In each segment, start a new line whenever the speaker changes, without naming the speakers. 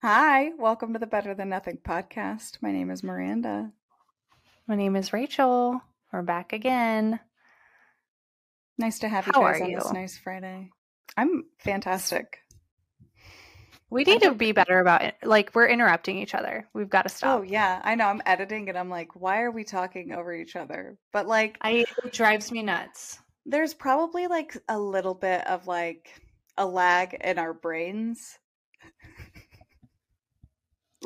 Hi, welcome to the Better Than Nothing podcast. My name is Miranda.
My name is Rachel. We're back again.
Nice to have you
How
guys
are
on this nice Friday. I'm fantastic.
We need to be better about it. Like, we're interrupting each other. We've got to oh, stop.
Oh yeah, I know. I'm editing and I'm like, why are we talking over each other? But like,
I, it drives me nuts.
there's probably like a little bit of like a lag in our brains.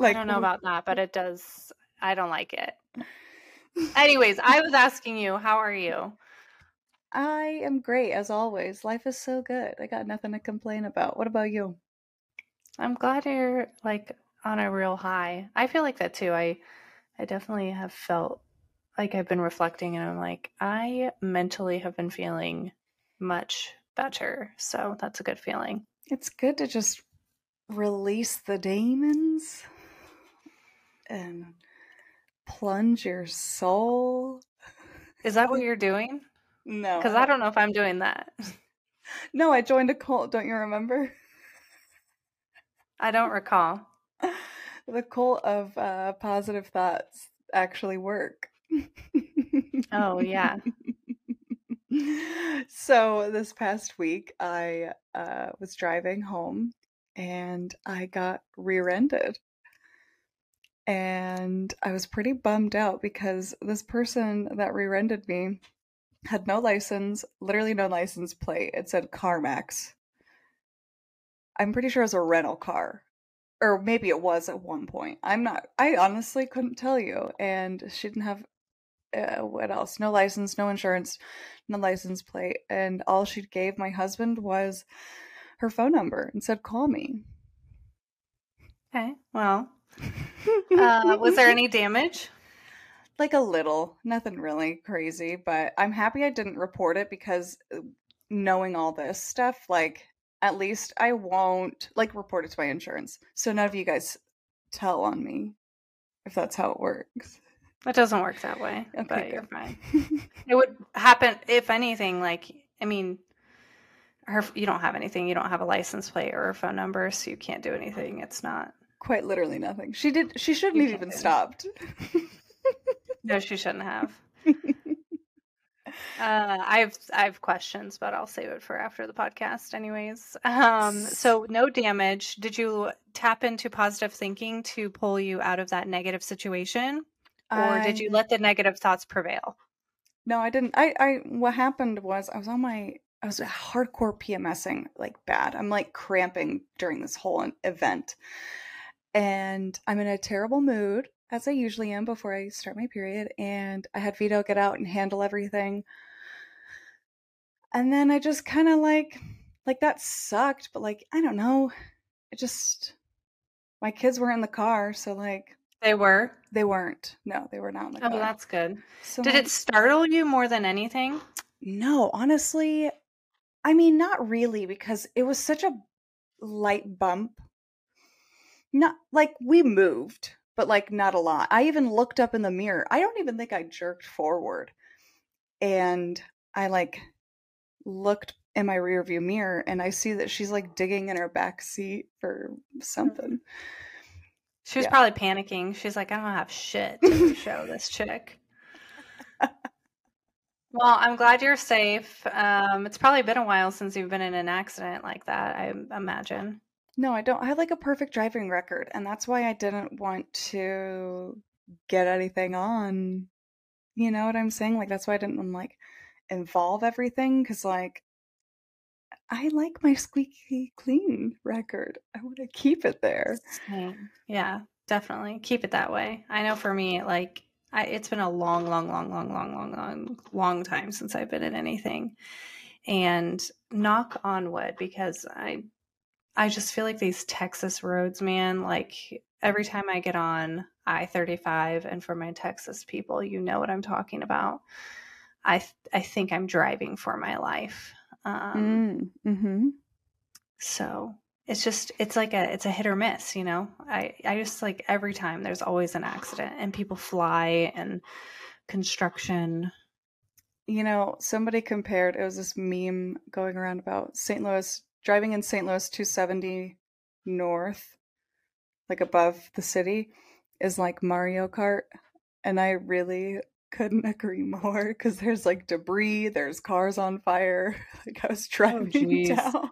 I don't know about that, but it does. I don't like it. Anyways, I was asking you, how are you?
I am great as always. Life is so good. I got nothing to complain about. What about you?
I'm glad you're like on a real high. I feel like that too. I I definitely have felt like I've been reflecting and I'm like, I mentally have been feeling much better. So that's a good feeling.
It's good to just release the demons and plunge your soul.
Is that what you're doing?
No,
Because I don't know if I'm doing that.
No, I joined a cult. Don't you remember?
I don't recall.
the cult of uh, positive thoughts actually work.
Oh, yeah.
so this past week, I uh, was driving home and I got rear-ended. And I was pretty bummed out because this person that re rented me had no license, literally no license plate. It said CarMax. I'm pretty sure it was a rental car. Or maybe it was at one point. I'm not, I honestly couldn't tell you. And she didn't have, uh, what else? No license, no insurance, no license plate. And all she gave my husband was her phone number and said, call me.
Okay. Well, uh, was there any damage?
like a little, nothing really crazy, but I'm happy I didn't report it because uh, knowing all this stuff, like at least I won't like report it to my insurance. So none of you guys tell on me if that's how it works.
It doesn't work that way,
Okay,
but you're fine. It would happen if anything. Like, I mean, her. You don't have anything. You don't have a license plate or a phone number, so you can't do anything. It's not.
Quite literally nothing. She did. She shouldn't
You
have even stopped.
No, she shouldn't have. Uh, I have I have questions, but I'll save it for after the podcast, anyways. Um, so no damage. Did you tap into positive thinking to pull you out of that negative situation, or did you let the negative thoughts prevail?
No, I didn't. I, I, what happened was I was on my, I was hardcore PMSing like bad. I'm like cramping during this whole event. And I'm in a terrible mood, as I usually am before I start my period. And I had Vito get out and handle everything. And then I just kind of like, like that sucked, but like, I don't know. It just, my kids were in the car. So like,
They were.
they weren't. No, they were not in the
Oh,
car.
that's good.
So
Did it startle you more than anything?
No, honestly, I mean, not really, because it was such a light bump. Not like we moved, but like not a lot. I even looked up in the mirror. I don't even think I jerked forward. And I like looked in my rearview mirror and I see that she's like digging in her back seat for something.
She was
Yeah.
probably panicking. She's like, I don't have shit to show this chick. Well, I'm glad you're safe. Um, it's probably been a while since you've been in an accident like that, I imagine.
No, I don't. I have like a perfect driving record, and that's why I didn't want to get anything on. You know what I'm saying? Like that's why I didn't um, like involve everything because like I like my squeaky clean record. I want to keep it there.
Yeah, definitely. Keep it that way. I know for me, like, I, it's been a long, long, long, long, long, long, long, long time since I've been in anything. And knock on wood, because I, I just feel like these Texas roads, man, like every time I get on I 35, and for my Texas people, you know what I'm talking about. I, th- I think I'm driving for my life. Um,
Mm, mm-hmm.
so it's just it's like a it's a hit or miss you know i i just like every time there's always an accident and people fly and construction
You know, somebody compared. It was this meme going around about St. Louis driving in St. Louis 270 north like above the city, is like Mario Kart. And I really couldn't agree more because there's like debris, there's cars on fire. Like I was oh, driving
jeez.
down.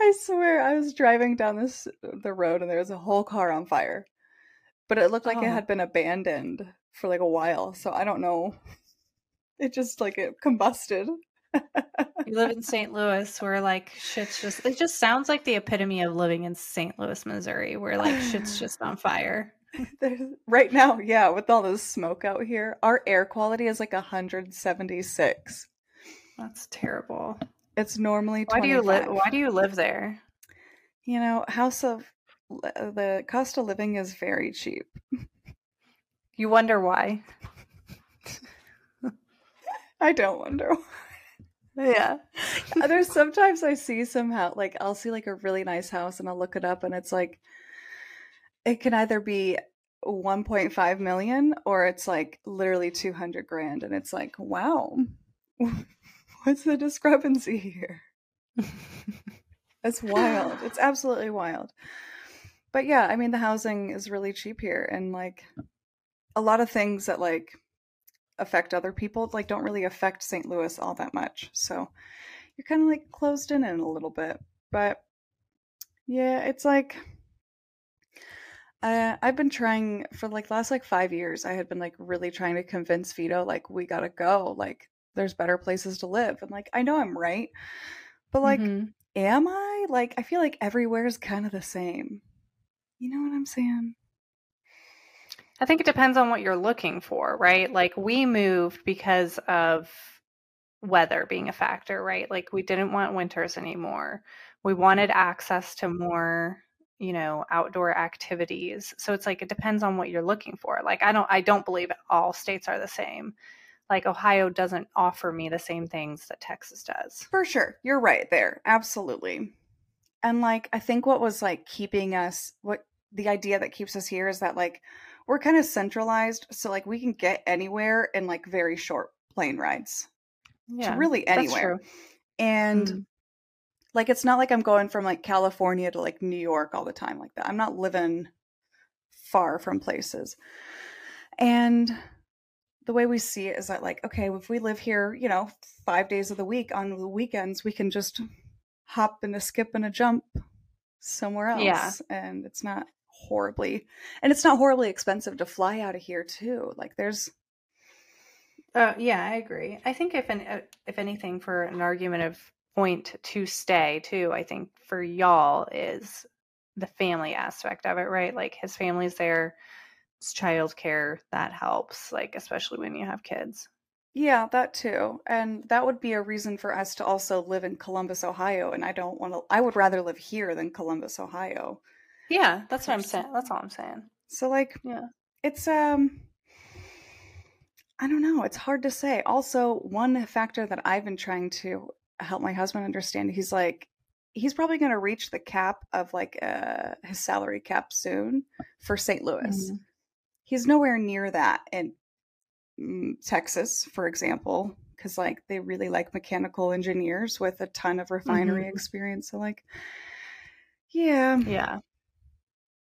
I swear I was driving down this the road and there was a whole car on fire. But it looked like it
Oh.
had been abandoned for like a while, so I don't know. It just like it combusted.
You live in St. Louis where like shit's just it just sounds like the epitome of living in St. Louis, Missouri, where like shit's just on fire.
There's, right now, yeah, with all this smoke out here, our air quality is like 176.
That's terrible.
It's normally
Why do you live why do you live there?
You know, house of the cost of living is very cheap.
You wonder why.
I don't wonder.
Yeah.
Uh, there's sometimes I see somehow like I'll see like a really nice house and I'll look it up and it's like it can either be 1.5 million or it's like literally 200 grand and it's like wow. What's the discrepancy here? It's wild. It's absolutely wild. But yeah i mean the housing is really cheap here and like a lot of things that like affect other people like don't really affect st louis all that much so you're kind of like closed in in a little bit but yeah it's like uh, I've been trying for like last like five years. I had been like really trying to convince Vito like we gotta go. Like there's better places to live, and like I know I'm right, but like
Mhm.
am I? Like I feel like everywhere is kind of the same. You know what I'm saying?
I think it depends on what you're looking for, right? Like we moved because of weather being a factor, right? Like we didn't want winters anymore. We wanted access to more, you know, outdoor activities. So it's like it depends on what you're looking for. Like I don't I don't believe all states are the same. Like Ohio doesn't offer me the same things that Texas does.
For sure. You're right there. Absolutely. And like I think what was like keeping us what the idea that keeps us here is that like we're kind of centralized so like we can get anywhere in like very short plane rides.
Yeah.
to really anywhere. And
Mhm.
like it's not like I'm going from like California to like New York all the time like that. I'm not living far from places. And the way we see it is that like okay, if we live here, you know, 5 days of the week on the weekends, we can just hop and a skip and a jump somewhere else
Yeah.
and it's not horribly and it's not horribly expensive to fly out of here too. Like there's
Uh, yeah, I agree. I think if an uh, if anything, for an argument of point to stay too, I think for y'all is the family aspect of it, right? Like his family's there, it's childcare that helps, like especially when you have kids.
Yeah, that too. And that would be a reason for us to also live in Columbus, Ohio. And I don't want to, I would rather live here than Columbus, Ohio.
Yeah, that's what I'm saying. That's all I'm saying.
So, like,
Yeah.
it's, um, I don't know. It's hard to say. Also, one factor that I've been trying to help my husband understand, he's like, he's probably going to reach the cap of like uh, his salary cap soon for St. Louis.
Mhm.
He's nowhere near that in mm, Texas, for example, because like they really like mechanical engineers with a ton of refinery
Mhm.
experience. So like, yeah,
Yeah.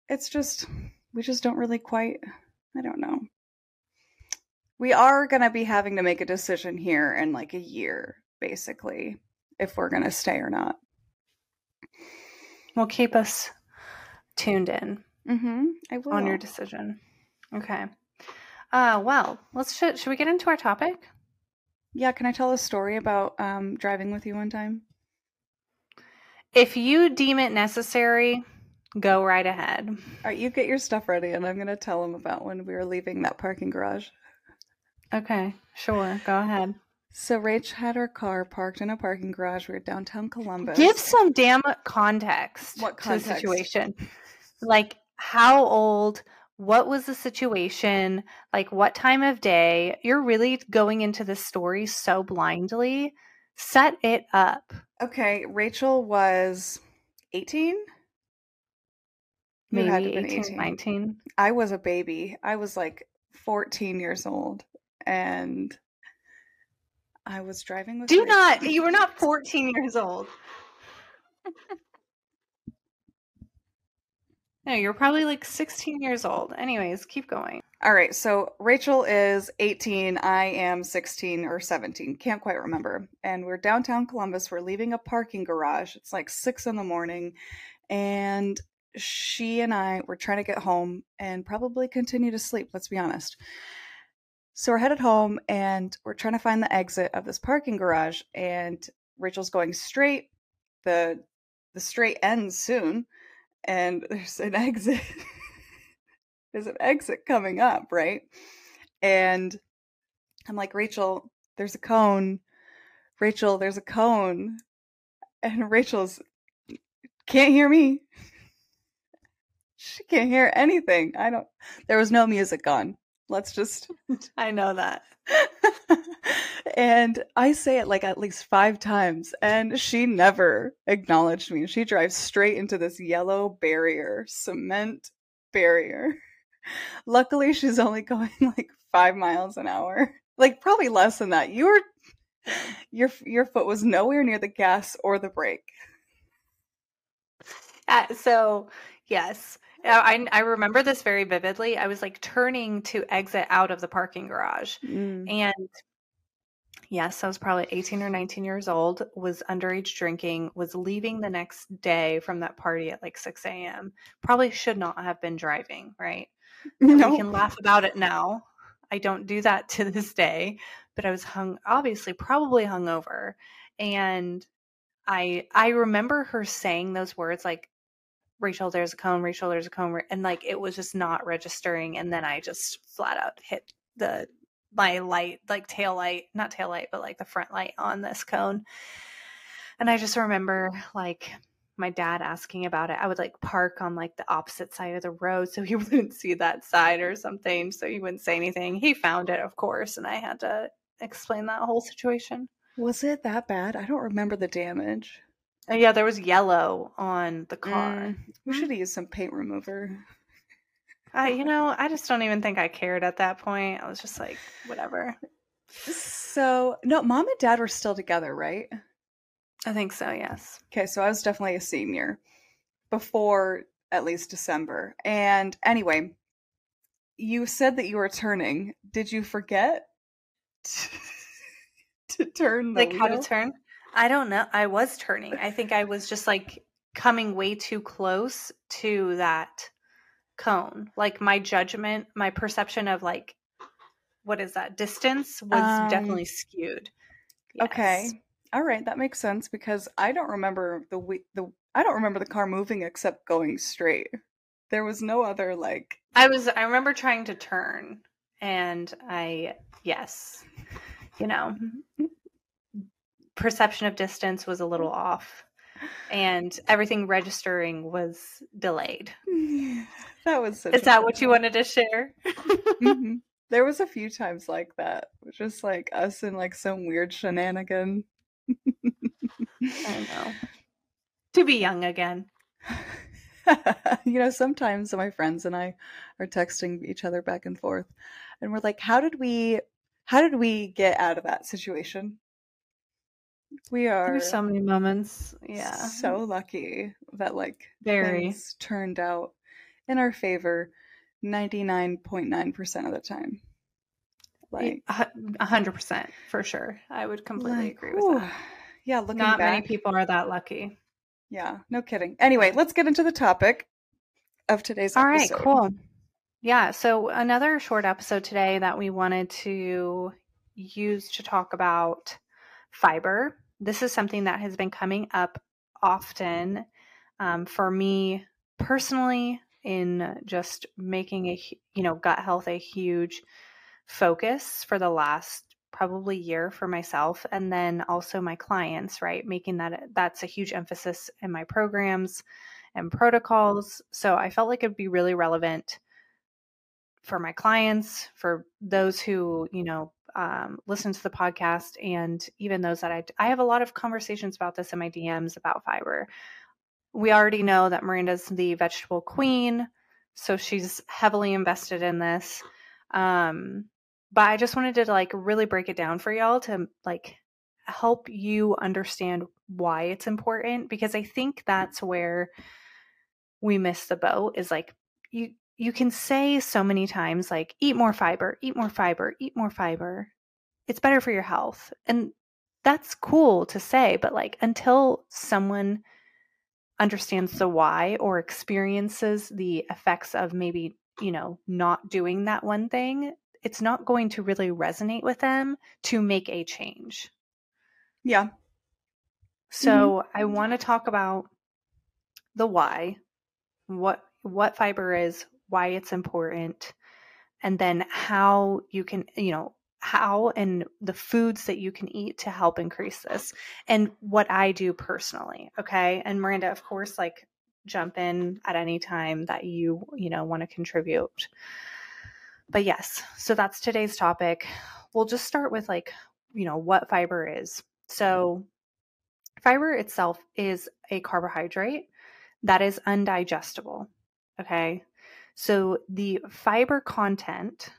It's just we just don't really quite. I don't know. We are gonna be having to make a decision here in like a year, basically, if we're gonna stay or not.
Well, keep us tuned in
Mm-hmm. I will.
on your decision. Okay. Uh, well, let's should, should we get into our topic?
yeah, can I tell a story about um, driving with you one time?
If you deem it necessary, go right ahead.
All right, you get your stuff ready, and I'm gonna tell him about when we were leaving that parking garage.
Okay, sure. Go ahead.
So Rach had her car parked in a parking garage. We were downtown Columbus.
Give some damn context,
What
to the
context?
situation. Like how old, what was the situation, like what time of day. You're really going into this story so blindly. Set it up.
Okay, Rachel was 18.
Maybe
had to have been
18,
18.
19.
I was a baby. I was like 14 years old, and I was driving with.
Do not, you were not 14 years old. No, you're probably like 16 years old. Anyways, keep going.
All right, so Rachel is 18. I am 16 or 17. Can't quite remember. And we're downtown Columbus. We're leaving a parking garage. It's like six in the morning. And she and I were trying to get home and probably continue to sleep, let's be honest. So we're headed home and we're trying to find the exit of this parking garage. And Rachel's going straight. The the straight ends soon and there's an exit. there's an exit coming up, right? And I'm like, Rachel, there's a cone. Rachel, there's a cone. And Rachel's can't hear me. She can't hear anything. I don't there was no music on. Let's just
I know that.
and I say it like at least five times, and she never acknowledged me. She drives straight into this yellow barrier, cement barrier. Luckily, she's only going like five miles an hour, like probably less than that. You were your your foot was nowhere near the gas or the brake.
Uh, so yes, I I remember this very vividly. I was like turning to exit out of the parking garage, mm. and yes, I was probably 18 or 19 years old, was underage drinking, was leaving the next day from that party at like 6 a.m. Probably should not have been driving, right? No. We can laugh about it now. I don't do that to this day, but I was hung, obviously, probably hungover. And I I remember her saying those words like Rachel, there's a cone, Rachel, there's a cone, and like it was just not registering. And then I just flat out hit the my light, like tail light, not tail light, but like the front light on this cone. And I just remember like my dad asking about it. I would like park on like the opposite side of the road so he wouldn't see that side or something. So he wouldn't say anything. He found it, of course, and I had to explain that whole situation.
Was it that bad? I don't remember the damage.
Yeah, there was yellow on the car. Mm,
we should have used some paint remover.
I, you know, I just don't even think I cared at that point. I was just like, whatever.
So, no, mom and dad were still together, right?
I think so, yes.
Okay, so I was definitely a senior before at least December. And anyway, you said that you were turning. Did you forget to, to turn
like wheel? how to turn? I don't know. I was turning. I think I was just like coming way too close to that cone. Like my judgment, my perception of like what is that distance was um, definitely skewed.
Yes. Okay. All right, that makes sense because I don't remember the the I don't remember the car moving except going straight. There was no other like
I was I remember trying to turn and I yes. You know, perception of distance was a little off and everything registering was delayed.
That was
Is that what you wanted to share?
mm-hmm. There was a few times like that. Just like us in like some weird shenanigan.
I know. To be young again.
you know, sometimes my friends and I are texting each other back and forth and we're like, how did we how did we get out of that situation? We are
There's so many moments. Yeah.
So lucky that like
very
things turned out in our favor 99.9% of the time.
Like a hundred percent for sure. I would completely like, agree with that.
Yeah, looking
not
back,
many people are that lucky.
Yeah, no kidding. Anyway, let's get into the topic of today's
All episode. right, cool. Yeah, so another short episode today that we wanted to use to talk about fiber. This is something that has been coming up often um, for me personally in just making a you know gut health a huge focus for the last probably year for myself and then also my clients right making that that's a huge emphasis in my programs and protocols so i felt like it'd be really relevant for my clients for those who you know um, listen to the podcast and even those that I, I have a lot of conversations about this in my DMs about fiber. We already know that Miranda's the vegetable queen, so she's heavily invested in this. Um, but I just wanted to like really break it down for y'all to like help you understand why it's important because I think that's where we miss the boat is like you you can say so many times like eat more fiber, eat more fiber, eat more fiber. It's better for your health. And that's cool to say, but like until someone understands the why or experiences the effects of maybe, you know, not doing that one thing, it's not going to really resonate with them to make a change.
Yeah.
So mm-hmm. I want to talk about the why, what what fiber is, why it's important, and then how you can, you know, how and the foods that you can eat to help increase this and what I do personally. Okay. And Miranda, of course, like jump in at any time that you, you know, want to contribute. But yes, so that's today's topic. We'll just start with like, you know, what fiber is. So, fiber itself is a carbohydrate that is undigestible. Okay. So the fiber content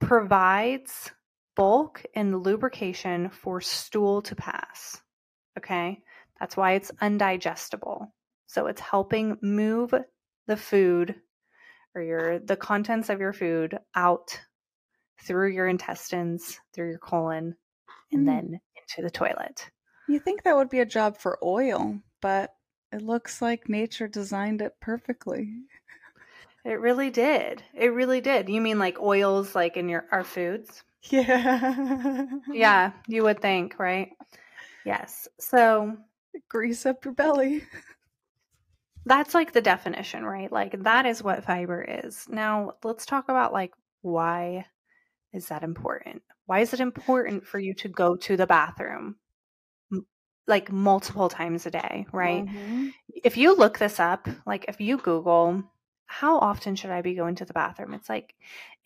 provides bulk and lubrication for stool to pass. Okay. That's why it's undigestible. So it's helping move the food or your the contents of your food out through your intestines, through your colon, and mm. then into the toilet.
You think that would be a job for oil, but it looks like nature designed it perfectly.
It really did. It really did. You mean like oils like in your our foods?
Yeah.
yeah, you would think, right? Yes. So
grease up your belly.
That's like the definition, right? Like that is what fiber is. Now, let's talk about like why is that important? Why is it important for you to go to the bathroom like multiple times a day, right? Mm-hmm. If you look this up, like if you Google, how often should I be going to the bathroom? It's like,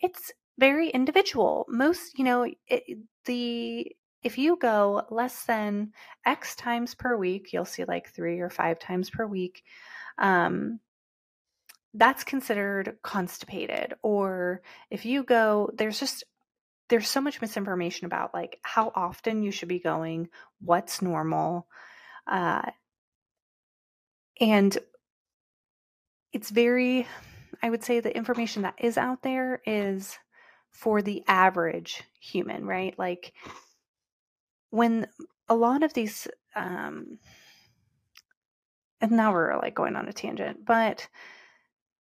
it's very individual. Most, you know, it, the if you go less than X times per week, you'll see like three or five times per week. Um, that's considered constipated. Or if you go, there's just there's so much misinformation about like how often you should be going, what's normal. Uh, and it's very, I would say the information that is out there is for the average human, right? Like when a lot of these, um, and now we're like going on a tangent, but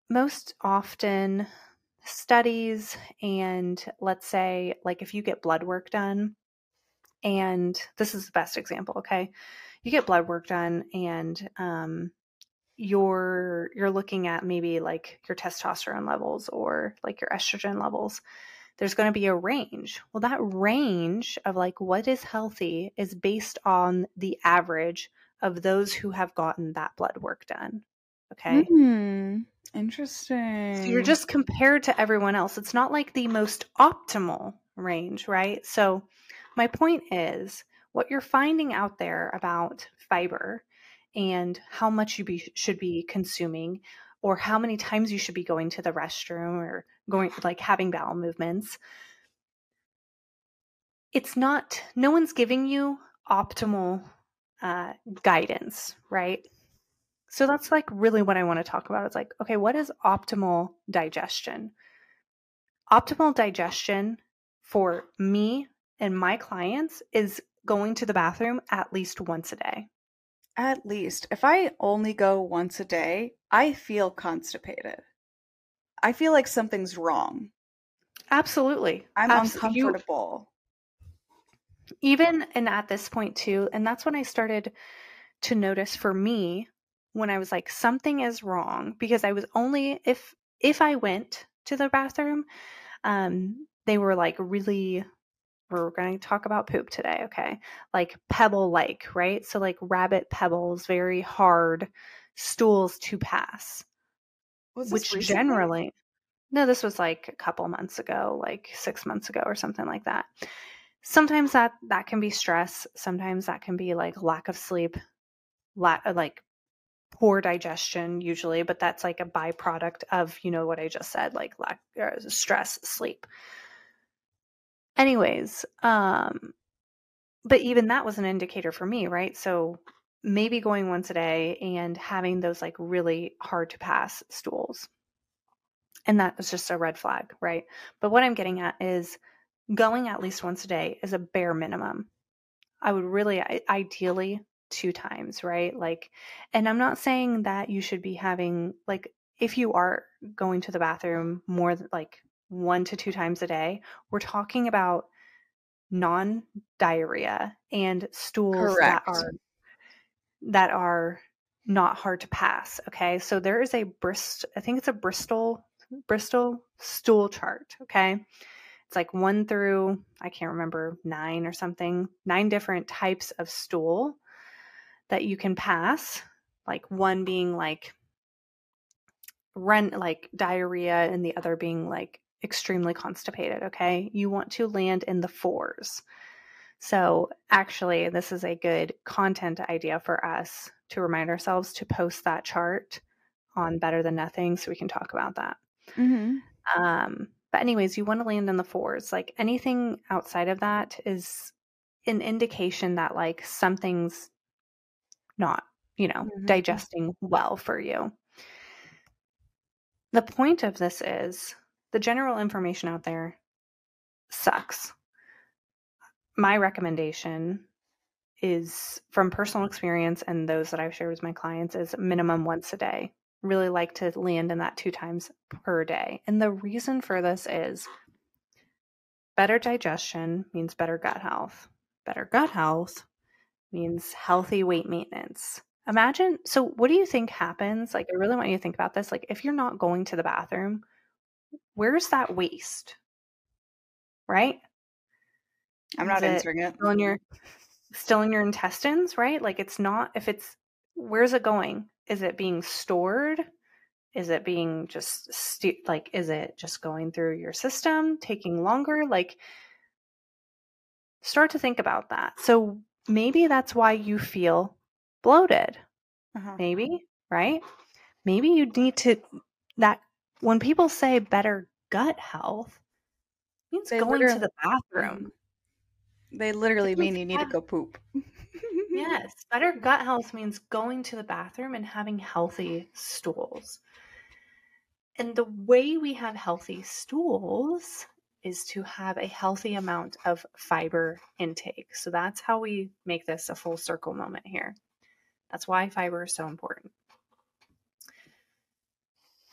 most often studies and let's say like if you get blood work done and this is the best example okay you get blood work done and um you're you're looking at maybe like your testosterone levels or like your estrogen levels there's going to be a range well that range of like what is healthy is based on the average of those who have gotten that blood work done okay
mm. Interesting.
So you're just compared to everyone else. It's not like the most optimal range, right? So my point is what you're finding out there about fiber and how much you be, should be consuming or how many times you should be going to the restroom or going like having bowel movements it's not no one's giving you optimal uh, guidance right so that's like really what I want to talk about. It's like, okay, what is optimal digestion? Optimal digestion for me and my clients is going to the bathroom at least once a day.
At least. If I only go once a day, I feel constipated. I feel like something's wrong.
Absolutely.
I'm uncomfortable.
You, even and at this point too, and that's when I started to notice for me when I was like something is wrong because I was only if if I went to the bathroom um they were like really we're going to talk about poop today, okay? Like pebble like, right? So like rabbit pebbles, very hard stools to pass. which recently? generally no, this was like a couple months ago, like 6 months ago or something like that. Sometimes that that can be stress, sometimes that can be like lack of sleep, lack like poor digestion usually, but that's like a byproduct of, you know, what I just said, like lack uh, stress, sleep. Anyways, um but even that was an indicator for me, right? So maybe going once a day and having those like really hard to pass stools. And that was just a red flag, right? But what I'm getting at is going at least once a day is a bare minimum. I would really ideally two times, right? Like, and I'm not saying that you should be having, like, if you are going to the bathroom more like one to two times a day, we're talking about non diarrhea and stools Correct. that are that are not hard to pass. Okay. So there is a Bristol, I think it's a Bristol, Bristol stool chart. Okay. It's like one through, I can't remember, nine or something, nine different types of stool that you can pass. Like one being like run, like diarrhea, and the other being like extremely constipated. Okay. You want to land in the fours. So, actually, this is a good content idea for us to remind ourselves to post that chart on Better Than Nothing so we can talk about that. Mm-hmm. Um, but, anyways, you want to land in the fours. Like anything outside of that is an indication that, like, something's not, you know, mm-hmm. digesting well for you. The point of this is the general information out there sucks my recommendation is from personal experience and those that I've shared with my clients is minimum once a day. Really like to land in that two times per day. And the reason for this is better digestion means better gut health. Better gut health means healthy weight maintenance. Imagine, so what do you think happens? Like, I really want you to think about this. Like, if you're not going to the bathroom, where's that waste? Right?
I'm not answering it.
Still in your still in your intestines, right? Like it's not if it's where's it going? Is it being stored? Is it being just st- like is it just going through your system, taking longer? Like start to think about that. So maybe that's why you feel bloated. Uh-huh. Maybe, right? Maybe you need to that when people say better gut health means they going to the bathroom
they literally mean you need to go poop.
yes. Better gut health means going to the bathroom and having healthy stools. And the way we have healthy stools is to have a healthy amount of fiber intake. So that's how we make this a full circle moment here. That's why fiber is so important.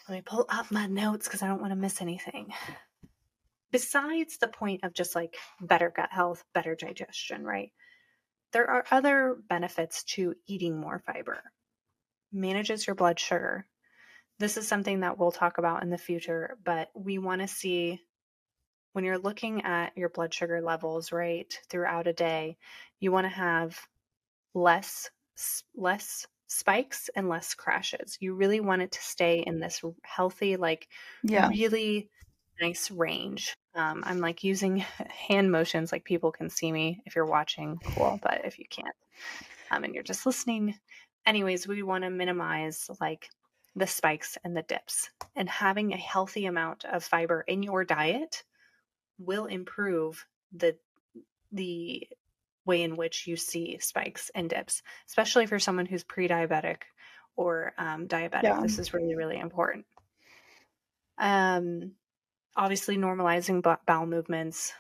Let me pull up my notes because I don't want to miss anything besides the point of just like better gut health, better digestion, right? There are other benefits to eating more fiber. Manages your blood sugar. This is something that we'll talk about in the future, but we want to see when you're looking at your blood sugar levels, right, throughout a day, you want to have less less spikes and less crashes. You really want it to stay in this healthy like yeah. really nice range. Um, I'm like using hand motions like people can see me if you're watching, cool. But if you can't, um, and you're just listening, anyways, we want to minimize like the spikes and the dips. And having a healthy amount of fiber in your diet will improve the the way in which you see spikes and dips, especially for someone who's pre-diabetic or um, diabetic. Yeah. This is really really important. Um, obviously normalizing bowel movements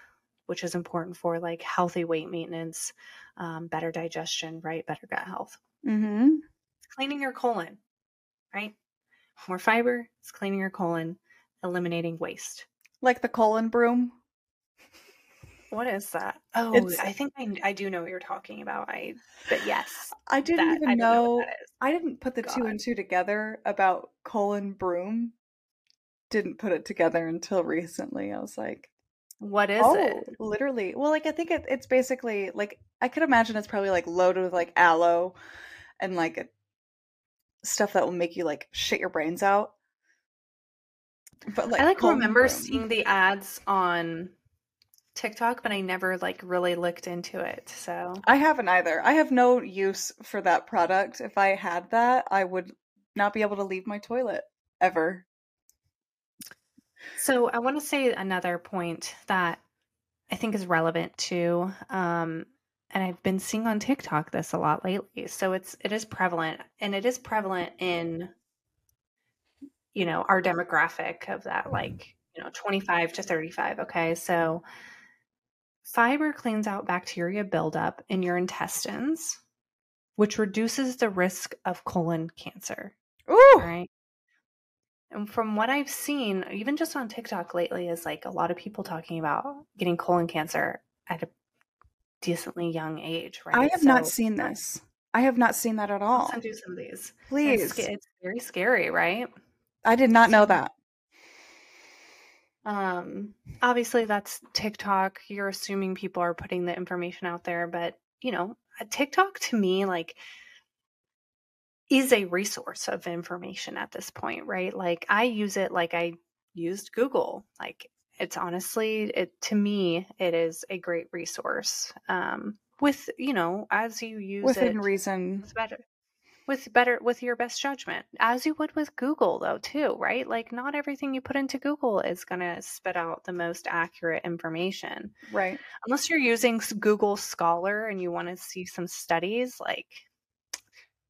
which is important for like healthy weight maintenance um, better digestion right better gut health mm-hmm. cleaning your colon right more fiber it's cleaning your colon eliminating waste
like the colon broom
what is that? Oh, it's, I think I, I do know what you're talking about. I, but yes,
I didn't that, even I know. know I didn't put the God. two and two together about colon broom didn't put it together until recently. I was like,
what is oh, it?
Literally. Well, like I think it, it's basically like I could imagine it's probably like loaded with like aloe and like stuff that will make you like shit your brains out.
But like I like remember room. seeing the ads on TikTok, but I never like really looked into it. So
I haven't either. I have no use for that product. If I had that, I would not be able to leave my toilet ever.
So I want to say another point that I think is relevant too. Um, and I've been seeing on TikTok this a lot lately. So it's it is prevalent and it is prevalent in you know, our demographic of that like, you know, 25 to 35, okay? So fiber cleans out bacteria buildup in your intestines, which reduces the risk of colon cancer.
Ooh.
Right? And from what I've seen, even just on TikTok lately, is like a lot of people talking about getting colon cancer at a decently young age, right?
I have so, not seen this. I have not seen that at all.
Send you some of these.
Please.
It's, it's, very scary, right?
I did not know that.
Um, obviously that's TikTok. You're assuming people are putting the information out there, but you know, TikTok to me, like, is a resource of information at this point, right? Like I use it like I used Google. Like it's honestly it to me it is a great resource. Um with, you know, as you use
within
it,
reason.
It's better. With better with your best judgment. As you would with Google though too, right? Like not everything you put into Google is going to spit out the most accurate information.
Right.
Unless you're using Google Scholar and you want to see some studies like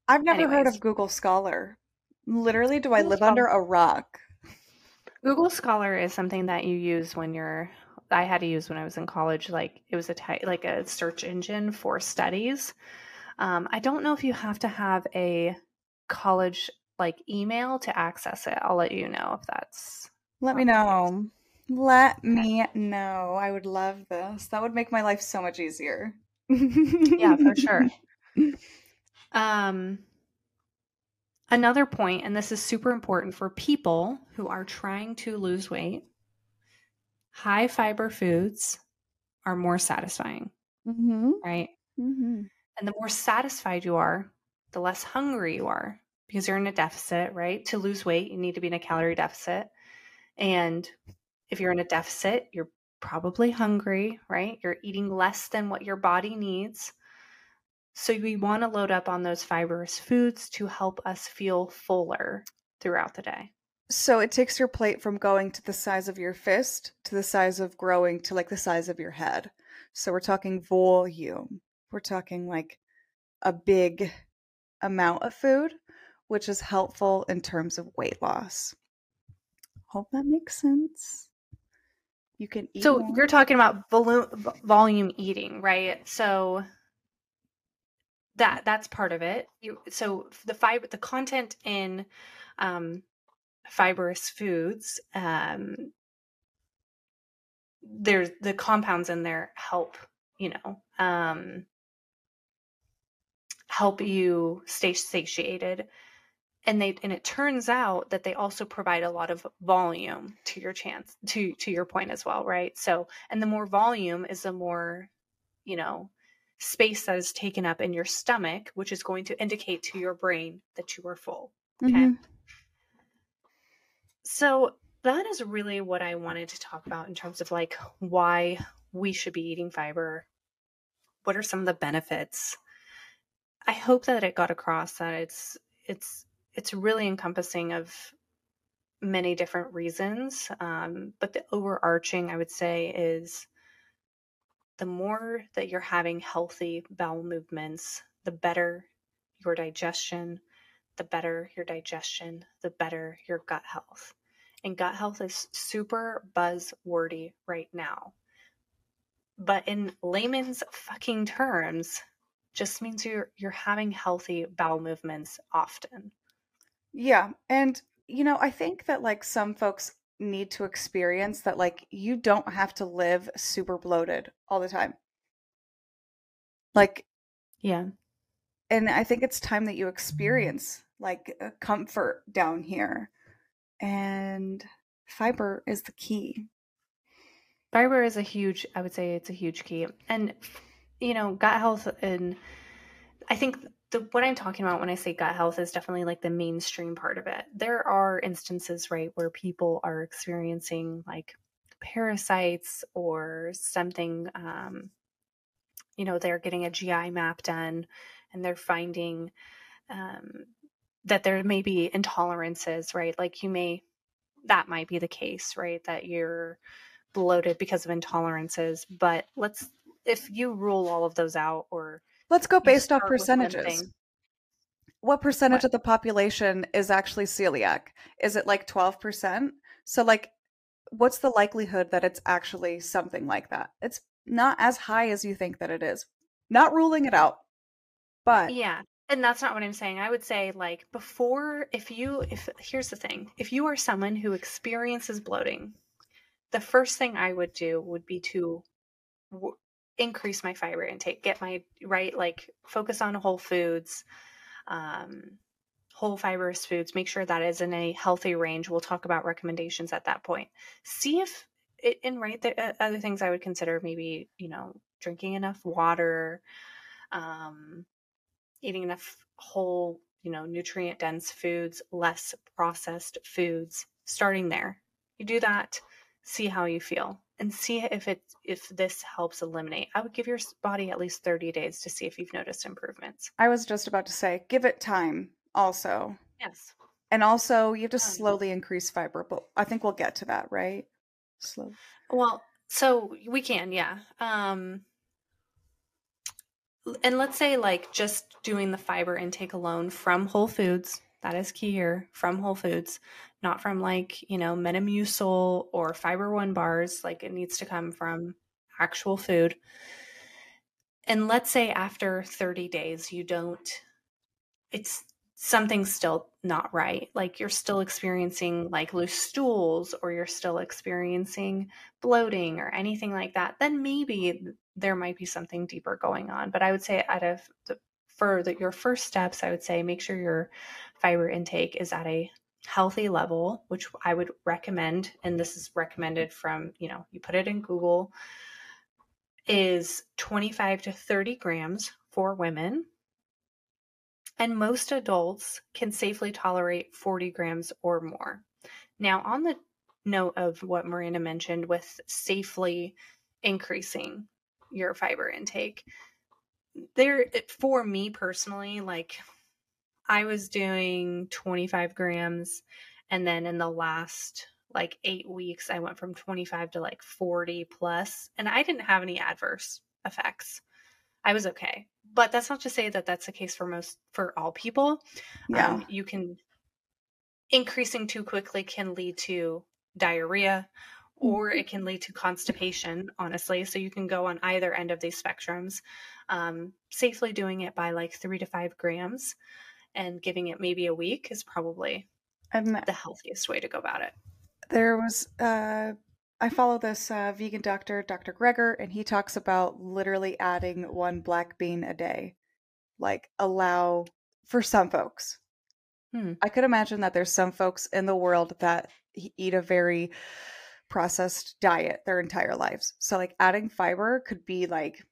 I've never Anyways. heard of Google Scholar. Literally, do I live Scholar. under a rock?
Google Scholar is something that you use when you're. I had to use when I was in college. Like it was a type, like a search engine for studies. Um, I don't know if you have to have a college like email to access it. I'll let you know if that's.
Let me know. Let me know. I would love this. That would make my life so much easier.
yeah, for sure. Um, another point, and this is super important for people who are trying to lose weight high fiber foods are more satisfying,
mm-hmm.
right?
Mm-hmm.
And the more satisfied you are, the less hungry you are because you're in a deficit, right? To lose weight, you need to be in a calorie deficit. And if you're in a deficit, you're probably hungry, right? You're eating less than what your body needs. So we want to load up on those fibrous foods to help us feel fuller throughout the day.
So it takes your plate from going to the size of your fist to the size of growing to like the size of your head. So we're talking volume. We're talking like a big amount of food, which is helpful in terms of weight loss. Hope that makes sense. You can eat.
So
more.
you're talking about volume volume eating, right? So that that's part of it. You, so the fiber, the content in um, fibrous foods, um, there's the compounds in there help, you know, um, help you stay satiated. And they and it turns out that they also provide a lot of volume to your chance to to your point as well, right? So and the more volume is the more, you know, space that is taken up in your stomach, which is going to indicate to your brain that you are full. Okay. Mm-hmm. So that is really what I wanted to talk about in terms of like why we should be eating fiber. What are some of the benefits? I hope that it got across that it's it's it's really encompassing of many different reasons. Um, but the overarching, I would say, is the more that you're having healthy bowel movements, the better your digestion, the better your digestion, the better your gut health. And gut health is super buzzwordy right now. But in layman's fucking terms, just means you're you're having healthy bowel movements often.
Yeah, and you know, I think that like some folks need to experience that like you don't have to live super bloated all the time. Like
yeah.
And I think it's time that you mm-hmm. experience like comfort down here. And fiber is the key.
Fiber is a huge I would say it's a huge key. And you know, gut health and I think the what I'm talking about when I say gut health is definitely like the mainstream part of it. There are instances, right, where people are experiencing like parasites or something um you know, they're getting a GI map done and they're finding um that there may be intolerances, right? Like you may that might be the case, right? That you're bloated because of intolerances, but let's if you rule all of those out or
Let's go based off
start with one
percentages. What percentage
What?
of the population is actually celiac? Is it like 12%? So like what's the likelihood that it's actually something like that? It's not as high as you think that it is. Not ruling it out. But
Yeah. And that's not what I'm saying. I would say like before if you if here's the thing. If you are someone who experiences bloating, the first thing I would do would be to w- increase my fiber intake, get my right like focus on whole foods, um whole fibrous foods, make sure that is in a healthy range. We'll talk about recommendations at that point. See if it and right there uh, other things I would consider maybe, you know, drinking enough water, um eating enough whole, you know, nutrient dense foods, less processed foods, starting there. You do that, see how you feel and see if it if this helps eliminate. I would give your body at least 30 days to see if you've noticed improvements.
I was just about to say give it time also.
Yes.
And also you have to
Um,
slowly increase fiber, but I think we'll get to that, right? Slow.
Well, so we can, yeah. Um and let's say like just doing the fiber intake alone from whole foods, that is key here, from whole foods, not from like, you know, Metamucil or Fiber One bars, like it needs to come from actual food. And let's say after 30 days you don't it's something's still not right. Like you're still experiencing like loose stools or you're still experiencing bloating or anything like that, then maybe there might be something deeper going on. But I would say out of the, for the, your first steps, I would say make sure your fiber intake is at a healthy level, which I would recommend. And this is recommended from, you know, you put it in Google, is 25 to 30 grams for women. And most adults can safely tolerate 40 grams or more. Now, on the note of what Miranda mentioned with safely increasing your fiber intake, there, for me personally, like I was doing 25 grams, and then in the last like eight weeks, I went from 25 to like 40 plus, and I didn't have any adverse effects. I was okay. But that's not to say that that's the case for most for all people.
Yeah.
Um, you can increasing too quickly can lead to diarrhea or it can lead to constipation, honestly. So you can go on either end of these spectrums. Um, safely doing it by like three to five grams and giving it maybe a week is probably
and
the healthiest way to go about it.
there was uh I follow this uh, vegan doctor, Dr. Greger, and he talks about literally adding one black bean a day. Like allow for some folks.
Hmm.
I could imagine that there's some folks in the world that eat a very processed diet their entire lives. So like adding fiber could be like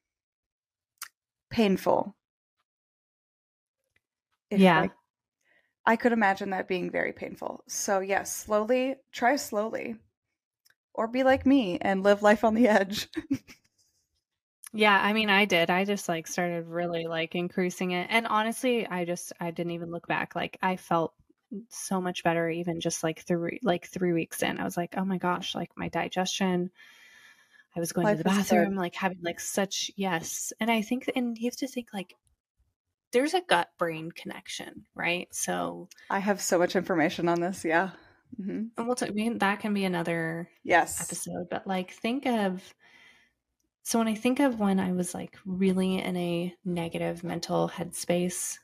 painful. If,
Yeah.
like, I could imagine that being very painful. So yes, slowly, try slowly. Or be like me and live life on the edge.
Yeah, I mean, I did. I just like started really like increasing it. And honestly, I just I didn't even look back. Like I felt so much better even just like three like 3 weeks in. I was like, "Oh my gosh, like my digestion I was going
Life
to the bathroom like having like such yes." And I think and you have to think like there's a gut brain connection, right? So,
I have so much information on this. Yeah. hmm
and we'll talk, I mean, that can be another
Yes.
episode, but like think of so when I think of when I was like really in a negative mental headspace,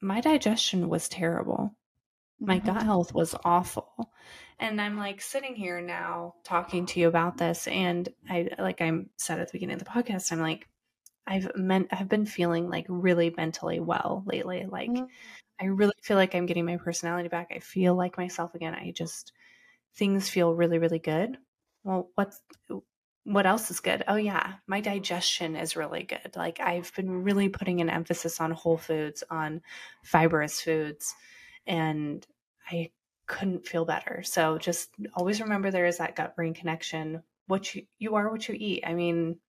my digestion was terrible. My
Mhm.
gut health was awful. And I'm like sitting here now talking to you about this and I like I said at the beginning of the podcast, I'm like I've meant I've been feeling like really mentally well lately. Like
Mhm.
I really feel like I'm getting my personality back. I feel like myself again. I just things feel really really good. Well, what's what else is good? Oh yeah, my digestion is really good. Like I've been really putting an emphasis on whole foods, on fibrous foods, and I couldn't feel better. So just always remember there is that gut brain connection. What you you are what you eat. I mean,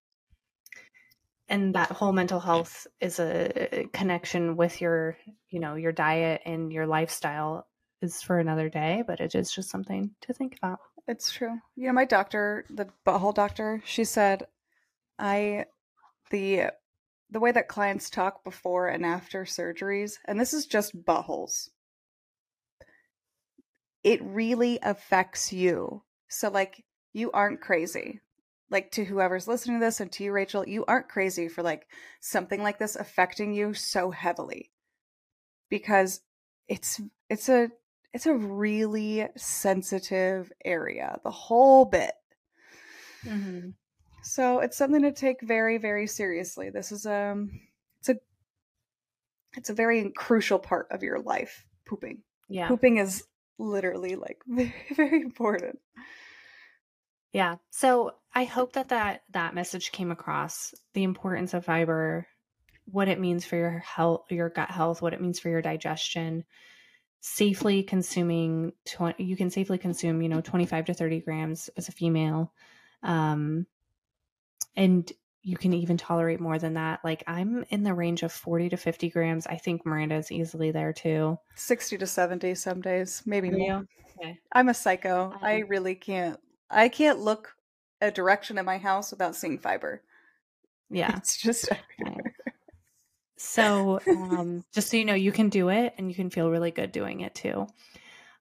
and that whole mental health is a connection with your you know your diet and your lifestyle is for another day but it is just something to think about
It's true. You know, my doctor, the butthole doctor, she said, I the the way that clients talk before and after surgeries, and this is just buttholes. It really affects you. So like you aren't crazy. Like to whoever's listening to this and to you Rachel, you aren't crazy for like something like this affecting you so heavily. Because it's it's a it's a really sensitive area, the whole bit. Mm-hmm. So it's something to take very, very seriously. This is um it's a it's a very crucial part of your life, pooping.
Yeah.
Pooping is literally like very, very important.
Yeah. So I hope that that, that message came across the importance of fiber, what it means for your health, your gut health, what it means for your digestion. Safely consuming, 20, you can safely consume, you know, 25 to 30 grams as a female. Um, and you can even tolerate more than that. Like I'm in the range of 40 to 50 grams. I think Miranda is easily there too.
60 to 70 some days, maybe more. Okay. I'm a psycho. Um, I really can't I can't look a direction in my house without seeing fiber.
Yeah.
It's just everywhere.
So, um, just so you know, you can do it and you can feel really good doing it too.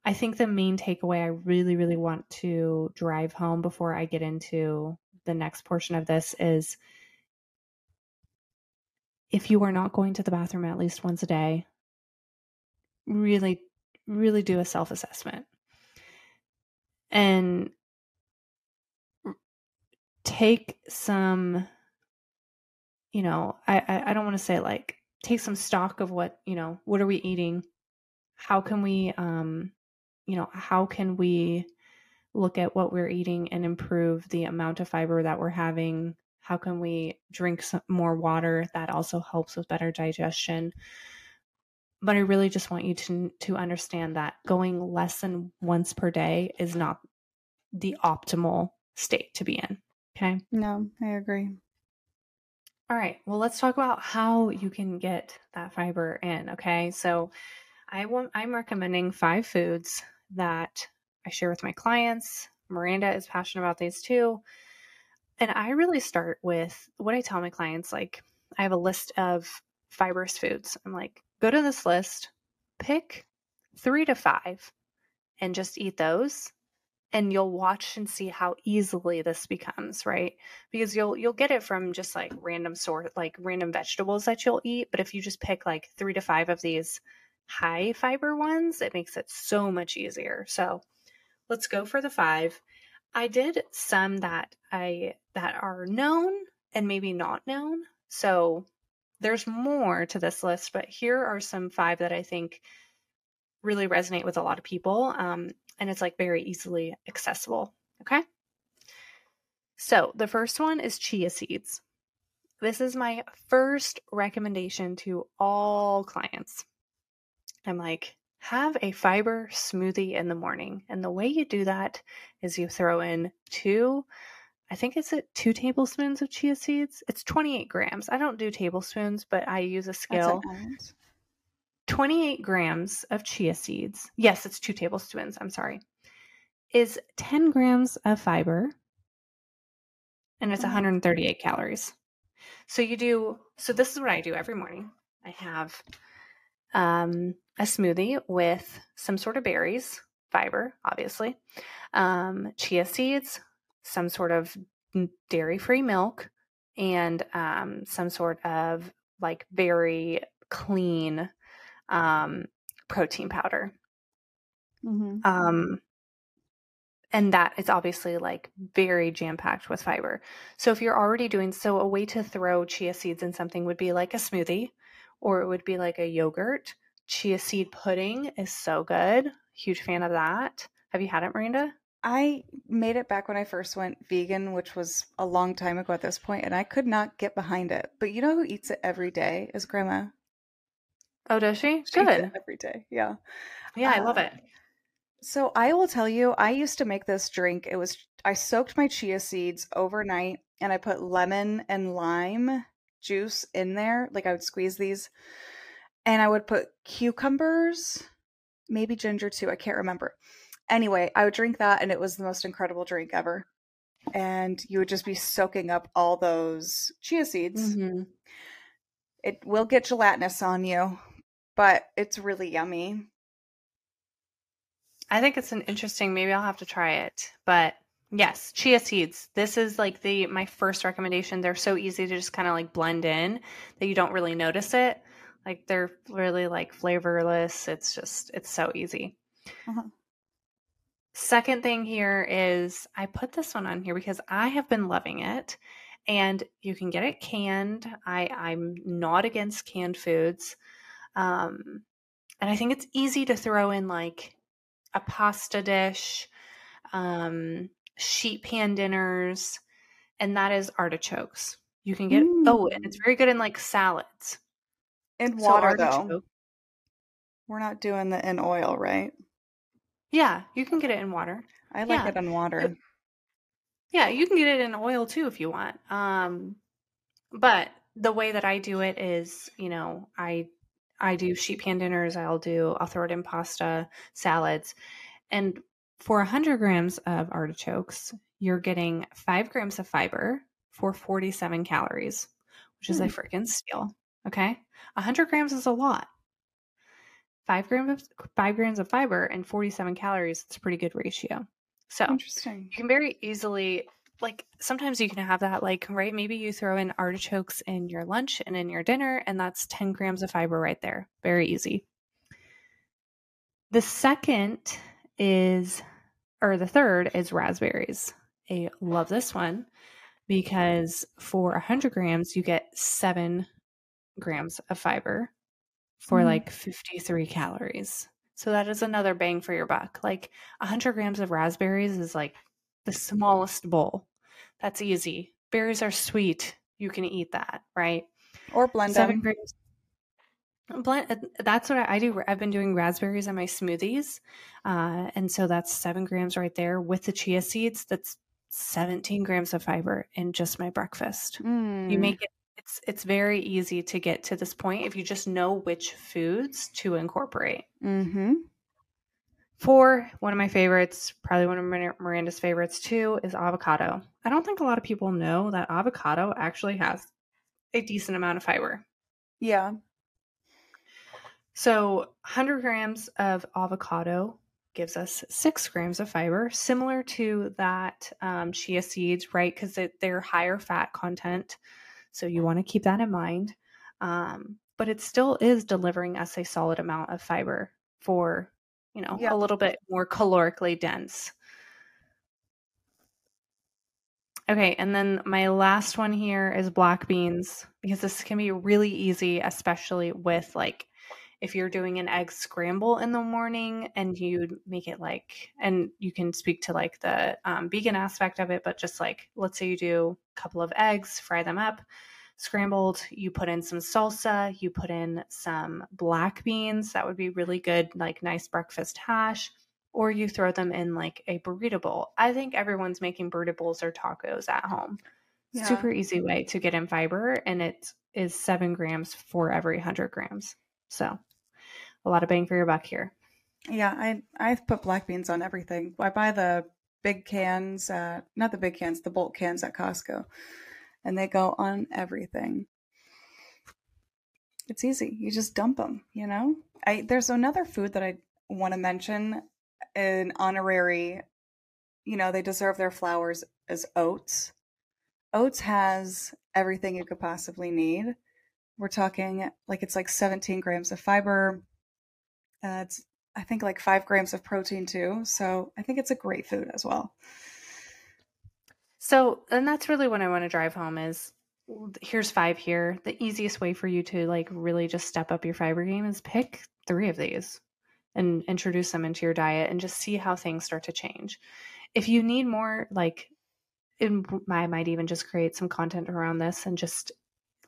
I think the main takeaway I really, really want to drive home before I get into the next portion of this is if you are not going to the bathroom at least once a day, really, really do a self assessment. And take some, you know, I, I, don't want to say like take some stock of what, you know, what are we eating? How can we, um, you know, how can we look at what we're eating and improve the amount of fiber that we're having? How can we drink some more water? That also helps with better digestion. But I really just want you to to understand that going less than once per day is not the optimal state to be in. Okay.
No, I agree.
All right. Well, let's talk about how you can get that fiber in. Okay. So I want, I'm recommending five foods that I share with my clients. Miranda is passionate about these too. And I really start with what I tell my clients like, I have a list of fibrous foods. I'm like, go to this list, pick three to five, and just eat those. And you'll watch and see how easily this becomes, right? Because you'll you'll get it from just like random sort like random vegetables that you'll eat. But if you just pick like three to five of these high fiber ones, it makes it so much easier. So let's go for the five. I did some that I that are known and maybe not known. So there's more to this list, but here are some five that I think really resonate with a lot of people. Um, and it's like very easily accessible. Okay. So the first one is chia seeds. This is my first recommendation to all clients. I'm like, have a fiber smoothie in the morning. And the way you do that is you throw in two, I think it's a two tablespoons of chia seeds. It's 28 grams. I don't do tablespoons, but I use a scale. 28 grams of chia seeds. Yes, it's two tablespoons. I'm sorry. Is 10 grams of fiber and it's 138 calories. So you do, so this is what I do every morning. I have um, a smoothie with some sort of berries, fiber, obviously, um, chia seeds, some sort of dairy free milk, and um, some sort of like very clean um, protein powder. Mm-hmm. Um, and that is obviously like very jam packed with fiber. So if you're already doing so, a way to throw chia seeds in something would be like a smoothie or it would be like a yogurt. Chia seed pudding is so good. Huge fan of that. Have you had it, Miranda?
I made it back when I first went vegan, which was a long time ago at this point, and I could not get behind it. But you know who eats it every day is Grandma.
Oh, does she? she Good.
every day. Yeah.
Yeah, uh, I love uh, it.
So I will tell you, I used to make this drink. It was I soaked my chia seeds overnight and I put lemon and lime juice in there. Like I would squeeze these and I would put cucumbers, maybe ginger too. I can't remember. Anyway, I would drink that and it was the most incredible drink ever. and you would just be soaking up all those chia seeds.
Mm-hmm.
It will get gelatinous on you, but it's really yummy.
I think it's an interesting. Maybe I'll have to try it. But yes, chia seeds. This is like the my first recommendation. They're so easy to just kind of like blend in that you don't really notice it. Like they're really like flavorless. It's just it's so easy.
Uh-huh.
Second thing here is I put this one on here because I have been loving it and you can get it canned. I, I'm not against canned foods. Um, and I think it's easy to throw in like a pasta dish, um, sheet pan dinners, and that is artichokes. You can get mm. oh, and it's very good in like salads.
In water so though. We're not doing the in oil, right?
Yeah, you can get it in water.
I like yeah. it in water.
Yeah, you can get it in oil too if you want. Um, but the way that I do it is, you know, I I do sheet pan dinners. I'll do I'll throw it in pasta, salads, and for 100 grams of artichokes, you're getting five grams of fiber for 47 calories, which is a hmm. freaking steal. Okay, 100 grams is a lot five grams of five grams of fiber and 47 calories. It's a pretty good ratio. So
interesting.
You can very easily like sometimes you can have that like right maybe you throw in artichokes in your lunch and in your dinner and that's 10 grams of fiber right there very easy the second is or the third is raspberries i love this one because for 100 grams you get 7 grams of fiber for mm like 53 calories. So that is another bang for your buck. Like 100 grams of raspberries is like the smallest bowl. That's easy. Berries are sweet. You can eat that, right?
Or blend Seven them. grams.
Blend. Uh, that's what I, I, do. I've been doing raspberries in my smoothies, uh, and so that's seven grams right there with the chia seeds. That's 17 grams of fiber in just my breakfast. Mm. You make it it's it's very easy to get to this point if you just know which foods to incorporate.
Mm-hmm.
For one of my favorites, probably one of Miranda's favorites too, is avocado. I don't think a lot of people know that avocado actually has a decent amount of fiber.
Yeah.
So 100 grams of avocado gives us six grams of fiber, similar to that um, chia seeds, right? Because they're higher fat content. So you want to keep that in mind. Um, but it still is delivering us a solid amount of fiber for, you know, yeah. a little bit more calorically dense. Okay, and then my last one here is black beans because this can be really easy, especially with like if you're doing an egg scramble in the morning and you make it like, and you can speak to like the um, vegan aspect of it, but just like, let's say you do a couple of eggs, fry them up, scrambled, you put in some salsa, you put in some black beans. That would be really good, like nice breakfast hash. Or you throw them in like a burrito bowl. I think everyone's making burrito bowls or tacos at home. Yeah. Super easy way to get in fiber, and it is seven grams for every 100 grams. So a lot of bang for your buck here.
Yeah, I I've put black beans on everything. I buy the big cans, uh, not the big cans, the bulk cans at Costco, and they go on everything. It's easy. You just dump them. You know. I there's another food that I want to mention, an honorary. You know, they deserve their flowers as oats. Oats has everything you could possibly need. We're talking like it's like 17 grams of fiber, uh, it's I think like five grams of protein too. So I think it's a great food as well.
So, and that's really what I want to drive home is here's five here. The easiest way for you to like really just step up your fiber game is pick three of these and introduce them into your diet and just see how things start to change. If you need more, like, in, I might even just create some content around this and just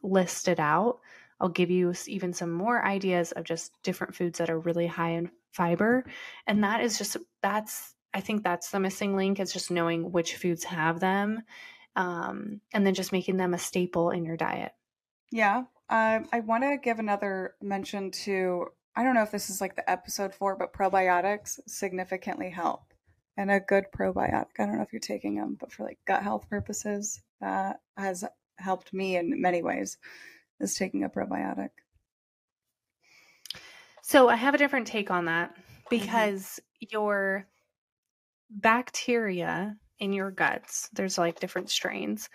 list it out I'll give you even some more ideas of just different foods that are really high in fiber. And that is just, that's, I think that's the missing link is just knowing which foods have them um, and then just making them a staple in your diet.
Yeah. Uh, I want to give another mention to, I don't know if this is like the episode for, but probiotics significantly help and a good probiotic. I don't know if you're taking them, but for like gut health purposes, that has helped me in many ways. Is taking a probiotic.
So I have a different take on that because mm-hmm. your bacteria in your guts, there's like different strains.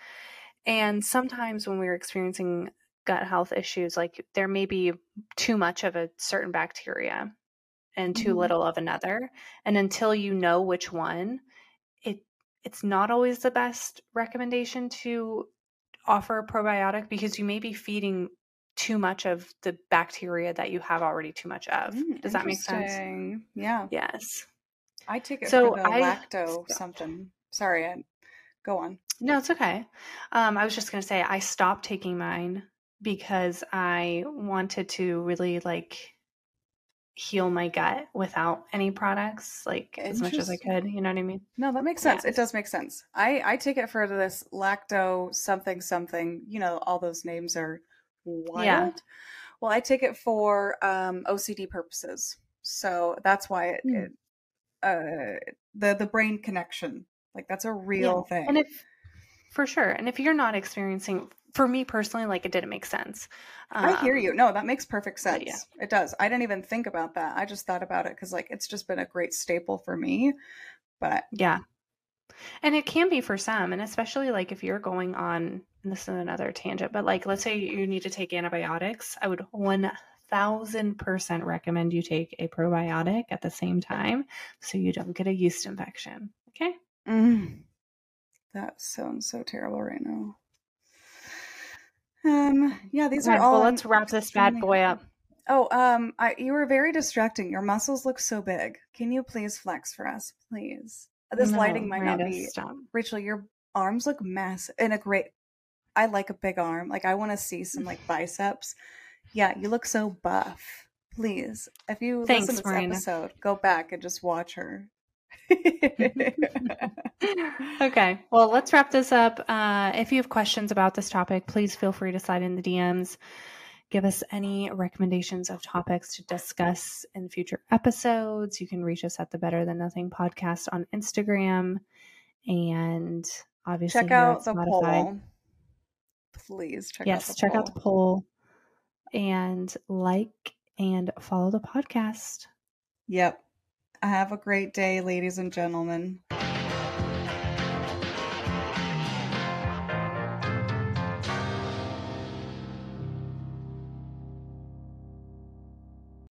And sometimes when we're experiencing gut health issues, like there may be too much of a certain bacteria and too mm-hmm. little of another. And until you know which one, it it's not always the best recommendation to offer a probiotic because you may be feeding too much of the bacteria that you have already too much of. Mm, Does that make sense?
Yeah.
Yes.
I take it so for the I, lacto something. Sorry, I, go on.
No, it's okay. Um, I was just gonna say I stopped taking mine because I wanted to really like heal my gut without any products like as much as I could. You know what I mean?
No, that makes sense. Yeah. It does make sense. I I take it for this lacto something something. You know, all those names are wild. Yeah. Well, I take it for um, OCD purposes, so that's why it, mm. it uh, the the brain connection like that's a real yeah. thing.
And if for sure, and if you're not experiencing for me personally, like it didn't make sense.
Um, I hear you. No, that makes perfect sense. Yeah. It does. I didn't even think about that. I just thought about it because like it's just been a great staple for me. But
yeah. And it can be for some, and especially like if you're going on, this is another tangent, but like let's say you need to take antibiotics, I would 1000% recommend you take a probiotic at the same time so you don't get a yeast infection. Okay.
Mm. That sounds so terrible right now. Um, yeah, these are all.
Well, let's wrap this bad boy up.
Oh, um, I, you were very distracting. Your muscles look so big. Can you please flex for us, please? This no, lighting might not be. Stop. Rachel, your arms look massive in a great. I like a big arm. Like I want to see some like biceps. Yeah, you look so buff. Please, if you Thanks, listen to this Miranda. episode, go back and just watch her.
okay. Well, let's wrap this up. Uh, if you have questions about this topic, please feel free to slide in the DMs. Give us any recommendations of topics to discuss in future episodes. You can reach us at the Better Than Nothing podcast on Instagram. And obviously,
check out the poll. Please check
yes,
out
check poll. out the poll and like and follow the podcast.
Yep. Have a great day, ladies and gentlemen.